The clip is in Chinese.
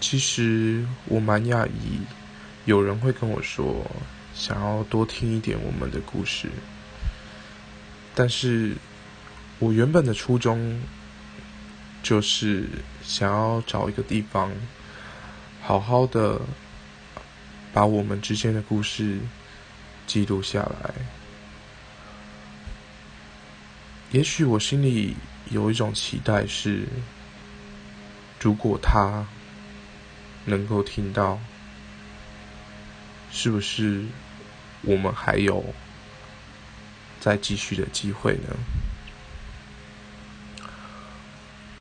其实我蛮讶异，有人会跟我说想要多听一点我们的故事，但是我原本的初衷就是想要找一个地方，好好的把我们之间的故事记录下来。也许我心里有一种期待是，如果他。能够听到，是不是我们还有再继续的机会呢？